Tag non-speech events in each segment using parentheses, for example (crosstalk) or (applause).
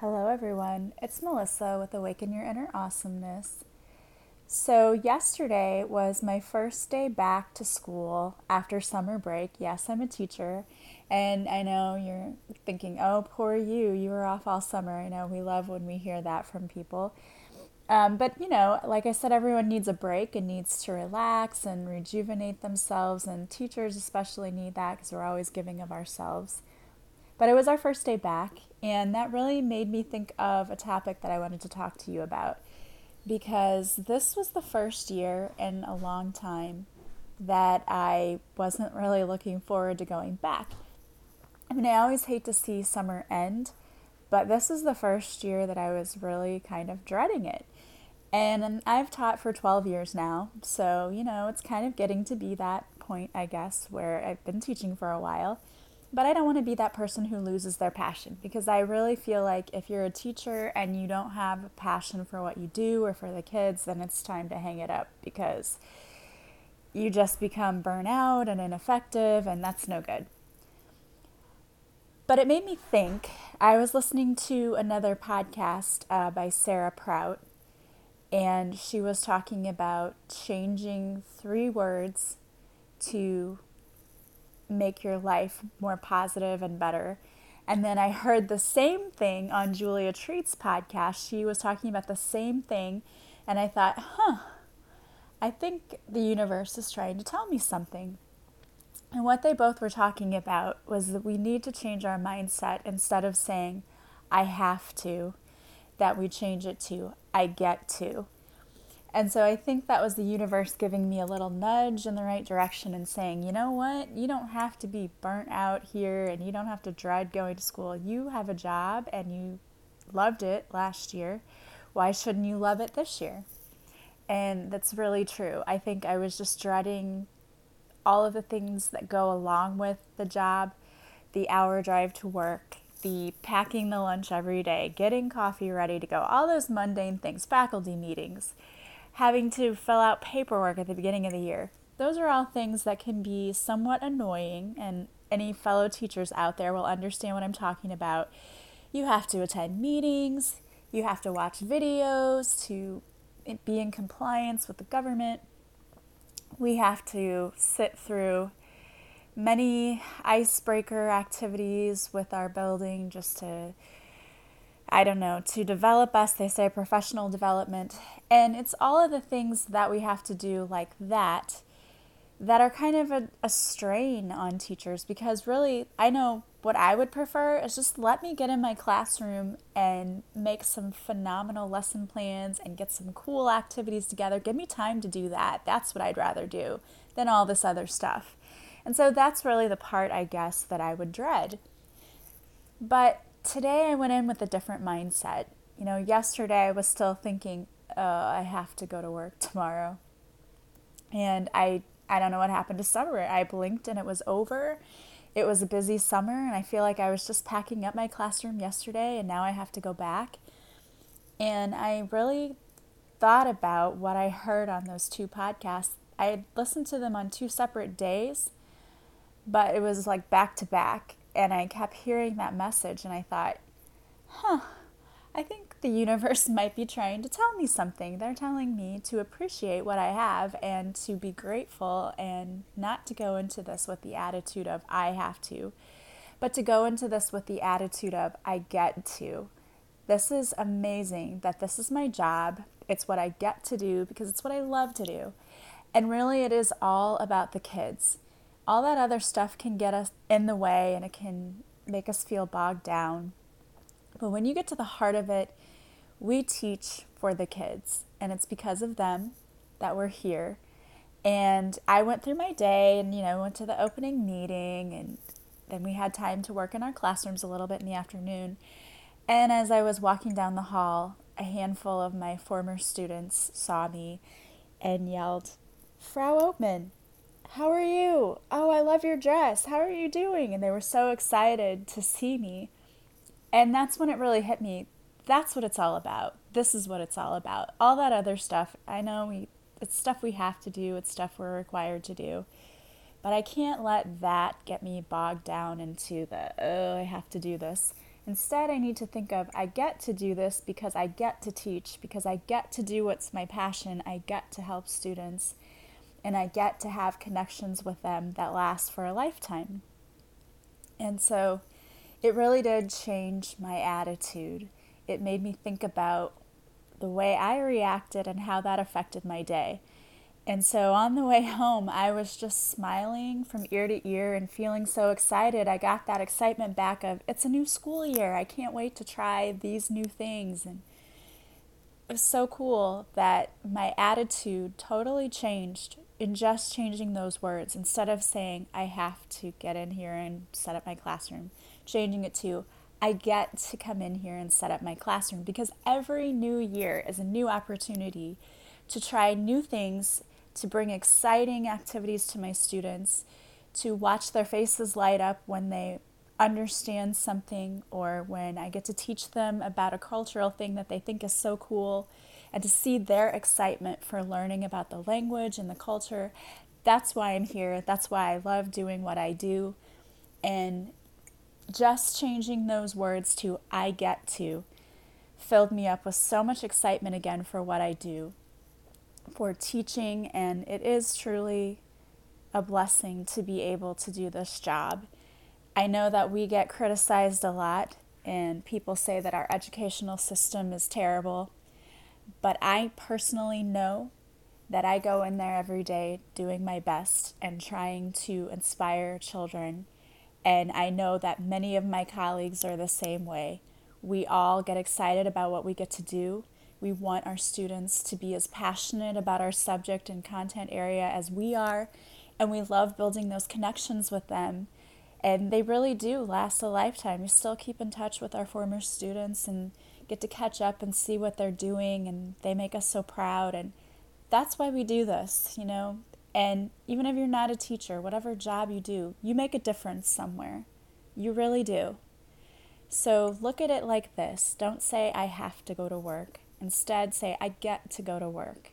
Hello, everyone. It's Melissa with Awaken Your Inner Awesomeness. So, yesterday was my first day back to school after summer break. Yes, I'm a teacher, and I know you're thinking, oh, poor you, you were off all summer. I know we love when we hear that from people. Um, but, you know, like I said, everyone needs a break and needs to relax and rejuvenate themselves, and teachers especially need that because we're always giving of ourselves. But it was our first day back, and that really made me think of a topic that I wanted to talk to you about because this was the first year in a long time that I wasn't really looking forward to going back. I mean, I always hate to see summer end, but this is the first year that I was really kind of dreading it. And I've taught for 12 years now, so you know, it's kind of getting to be that point, I guess, where I've been teaching for a while. But I don't want to be that person who loses their passion because I really feel like if you're a teacher and you don't have a passion for what you do or for the kids, then it's time to hang it up because you just become burnout and ineffective, and that's no good. But it made me think. I was listening to another podcast uh, by Sarah Prout, and she was talking about changing three words to make your life more positive and better. And then I heard the same thing on Julia Treat's podcast. She was talking about the same thing. And I thought, huh, I think the universe is trying to tell me something. And what they both were talking about was that we need to change our mindset instead of saying, I have to, that we change it to, I get to. And so I think that was the universe giving me a little nudge in the right direction and saying, you know what? You don't have to be burnt out here and you don't have to dread going to school. You have a job and you loved it last year. Why shouldn't you love it this year? And that's really true. I think I was just dreading all of the things that go along with the job the hour drive to work, the packing the lunch every day, getting coffee ready to go, all those mundane things, faculty meetings having to fill out paperwork at the beginning of the year. Those are all things that can be somewhat annoying, and any fellow teachers out there will understand what I'm talking about. You have to attend meetings, you have to watch videos to be in compliance with the government. We have to sit through many icebreaker activities with our building just to I don't know, to develop us, they say professional development. And it's all of the things that we have to do like that that are kind of a, a, strain on teachers because really, I know what I would prefer is just let me get in my classroom and make some phenomenal lesson plans and get some cool activities together. Give me time to do that. That's what I'd rather do than all this other stuff. And so that's really the part, I guess, that I would dread. But today I went in with a different mindset. You know, yesterday I was still thinking, oh, I have to go to work tomorrow. And I I don't know what happened to summer. I blinked and it was over. It was a busy summer and I feel like I was just packing up my classroom yesterday and now I have to go back. And I really thought about what I heard on those two podcasts. I had listened to them on two separate days, but it was like back to back and I kept hearing that message, and I thought, huh, I think the universe (laughs) might be trying to tell me something. They're telling me to appreciate what I have and to be grateful and not to go into this with the attitude of I have to, but to go into this with the attitude of I get to. This is amazing that this is my job. It's what I get to do because it's what I love to do. And really, it is all about the kids all that other stuff can get us in the way and it can make us feel bogged down. But when you get to the heart of it, we teach for the kids, and it's because of them that we're here. And I went through my day and, you know, went to the opening meeting, and then we had time to work in our classrooms a little bit in the afternoon. And as I was walking down the hall, a handful of my former students saw me and yelled, Frau Oatman, how are you? Oh, I love your dress. How are you doing? And they were so excited to see me. And that's when it really hit me. That's what it's all about. This is what it's all about. All that other stuff, I know we it's stuff we have to do, it's stuff we're required to do. But I can't let that get me bogged down into the oh, I have to do this. Instead, I need to think of I get to do this because I get to teach, because I get to do what's my passion, I get to help students, and I get to have connections with them that last for a lifetime. And so it really did change my attitude. It made me think about the way I reacted and how that affected my day. And so on the way home, I was just smiling from ear to ear and feeling so excited. I got that excitement back of it's a new school year. I can't wait to try these new things. And it was so cool that my attitude totally changed in just changing those words. Instead of saying, I have to get in here and set up my classroom, changing it to, I get to come in here and set up my classroom because every new year is a new opportunity to try new things to bring exciting activities to my students, to watch their faces light up when they understand something or when I get to teach them about a cultural thing that they think is so cool and to see their excitement for learning about the language and the culture. That's why I'm here. That's why I love doing what I do. And just changing those words to I get to filled me up with so much excitement again for what I do for teaching, and it is truly a blessing to be able to do this job. I know that we get criticized a lot, and people say that our educational system is terrible, but I personally know that I go in there every day doing my best and trying to inspire children. And I know that many of my colleagues are the same way. We all get excited about what we get to do we want our students to be as passionate about our subject and content area as we are, and we love building those connections with them. And they really do last a lifetime. We still keep in touch with our former students and get to catch up and see what they're doing, and they make us so proud. And that's why we do this, you know. And even if you're not a teacher, whatever job you do, you make a difference somewhere. You really do. So look at it like this don't say, I have to go to work. Instead, say, I get to go to work.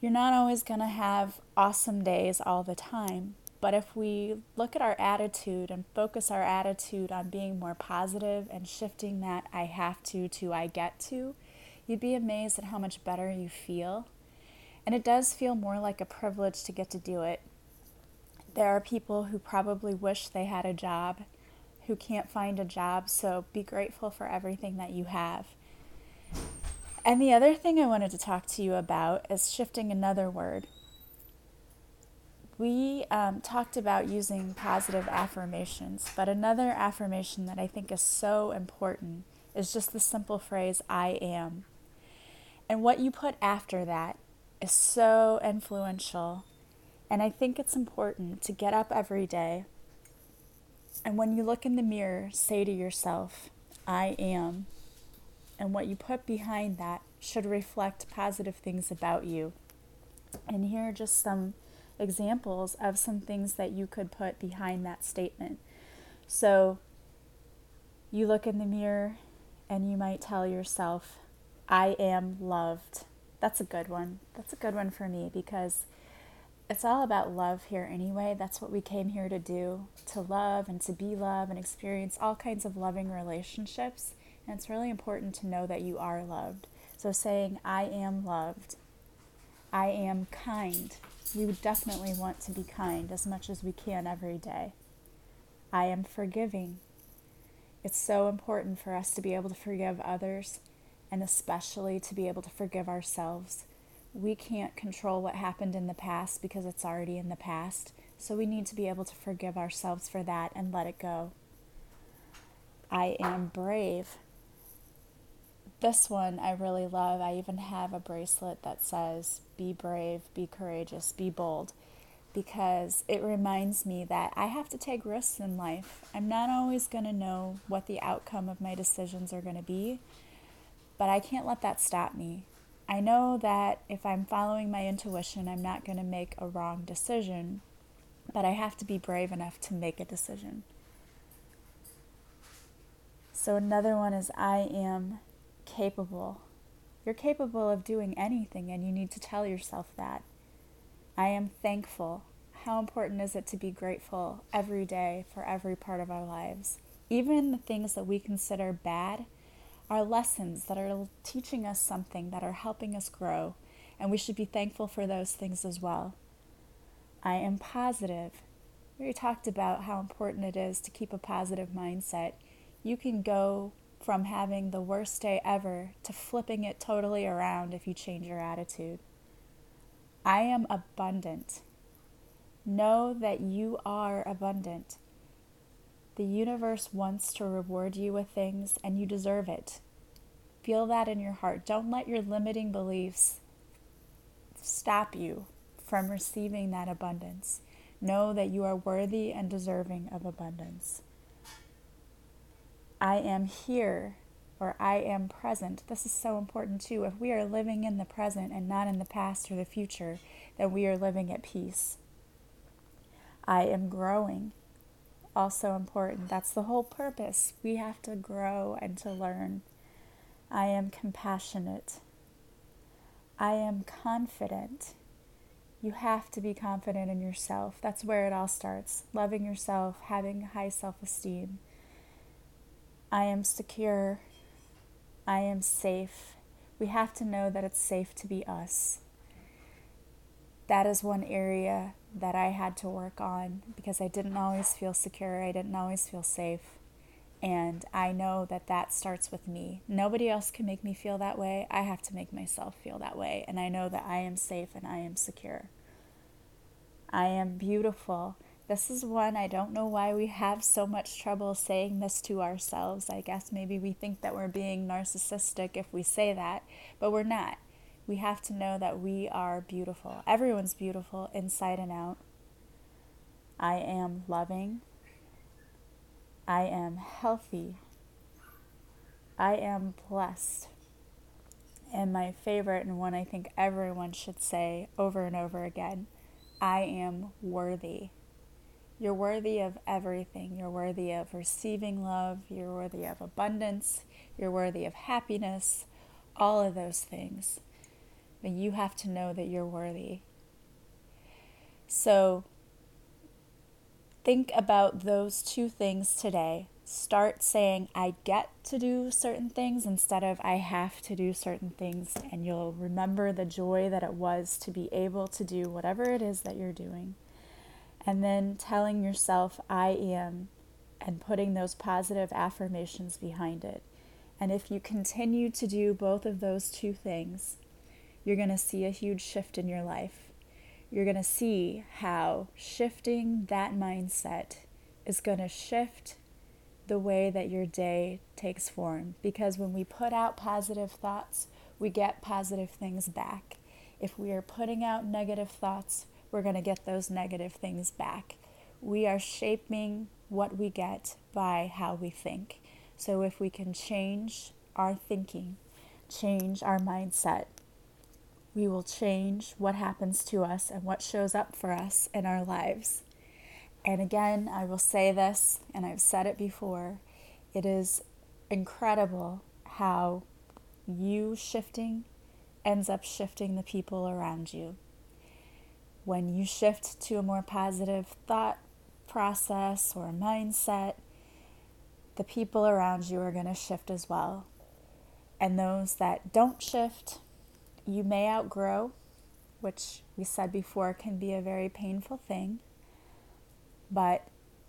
You're not always going to have awesome days all the time, but if we look at our attitude and focus our attitude on being more positive and shifting that I have to to I get to, you'd be amazed at how much better you feel. And it does feel more like a privilege to get to do it. There are people who probably wish they had a job, who can't find a job, so be grateful for everything that you have. And the other thing I wanted to talk to you about is shifting another word. We um, talked about using positive affirmations, but another affirmation that I think is so important is just the simple phrase, I am. And what you put after that is so influential. And I think it's important to get up every day and when you look in the mirror, say to yourself, I am and what you put behind that should reflect positive things about you. And here are just some examples of some things that you could put behind that statement. So you look in the mirror and you might tell yourself, I am loved. That's a good one. That's a good one for me because it's all about love here anyway. That's what we came here to do to love and to be loved and experience all kinds of loving relationships. And it's really important to know that you are loved. So saying, I am loved, I am kind. We would definitely want to be kind as much as we can every day. I am forgiving. It's so important for us to be able to forgive others and especially to be able to forgive ourselves. We can't control what happened in the past because it's already in the past, so we need to be able to forgive ourselves for that and let it go. I am brave. This one I really love. I even have a bracelet that says, Be brave, be courageous, be bold, because it reminds me that I have to take risks in life. I'm not always going to know what the outcome of my decisions are going to be, but I can't let that stop me. I know that if I'm following my intuition, I'm not going to make a wrong decision, but I have to be brave enough to make a decision. So, another one is I am capable. You're capable of doing anything, and you need to tell yourself that. I am thankful. How important is it to be grateful every day for every part of our lives? Even the things that we consider bad are lessons that are teaching us something, that are helping us grow, and we should be thankful for those things as well. I am positive. We talked about how important it is to keep a positive mindset. You can go from having the worst day ever to flipping it totally around if you change your attitude. I am abundant. Know that you are abundant. The universe wants to reward you with things, and you deserve it. Feel that in your heart. Don't let your limiting beliefs stop you from receiving that abundance. Know that you are worthy and deserving of abundance. I am here or I am present. This is so important too. If we are living in the present and not in the past or the future, then we are living at peace. I am growing. Also important. That's the whole purpose. We have to grow and to learn. I am compassionate. I am confident. You have to be confident in yourself. That's where it all starts. Loving yourself, having high self esteem. I am secure. I am safe. We have to know that it's safe to be us. That is one area that I had to work on because I didn't always feel secure. I didn't always feel safe. And I know that that starts with me. Nobody else can make me feel that way. I have to make myself feel that way. And I know that I am safe and I am secure. I am beautiful. This is one I don't know why we have so much trouble saying this to ourselves. I guess maybe we think that we're being narcissistic if we say that, but we're not. We have to know that we are beautiful. Everyone's beautiful inside and out. I am loving. I am healthy. I am blessed. And my favorite, and one I think everyone should say over and over again I am worthy. You're worthy of everything. You're worthy of receiving love. You're worthy of abundance. You're worthy of happiness. All of those things. But you have to know that you're worthy. So, think about those two things today. Start saying, I get to do certain things instead of I have to do certain things. And you'll remember the joy that it was to be able to do whatever it is that you're doing. And then telling yourself, I am, and putting those positive affirmations behind it. And if you continue to do both of those two things, you're going to see a huge shift in your life you're going to see how shifting that mindset is going to shift the way that your day takes form. Because when we put out positive thoughts, we get positive things back. If we are putting out negative thoughts, we're going to get those negative things back. We are shaping what we get by how we think. So if we can change our thinking, change our mindset, we will change what happens to us and what shows up for us in our lives. And again, I will say this, and I've said it before it is incredible how you shifting ends up shifting the people around you. When you shift to a more positive thought process or mindset, the people around you are going to shift as well. And those that don't shift, you may outgrow, which we said before can be a very painful thing, but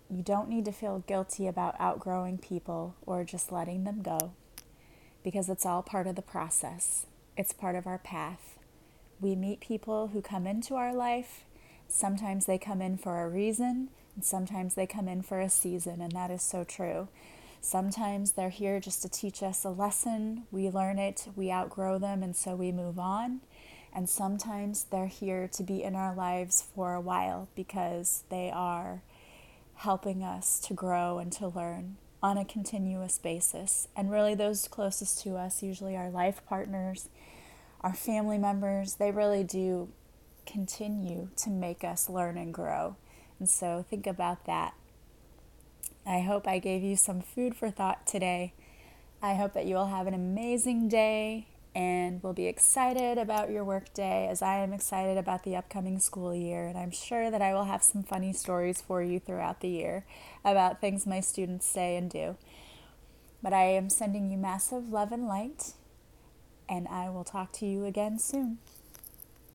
you don't need to feel guilty about outgrowing people or just letting them go because it's all part of the process. It's part of our path. We meet people who come into our life. Sometimes they come in for a reason, and sometimes they come in for a season, and that is so true. Sometimes they're here just to teach us a lesson. We learn it, we outgrow them, and so we move on. And sometimes they're here to be in our lives for a while because they are helping us to grow and to learn on a continuous basis. And really, those closest to us, usually are life partners, our family members, they really do continue to make us learn and grow. And so think about that I hope I gave you some food for thought today. I hope that you will have an amazing day and will be excited about your workday as I am excited about the upcoming school year. And I'm sure that I will have some funny stories for you throughout the year about things my students say and do. But I am sending you massive love and light, and I will talk to you again soon.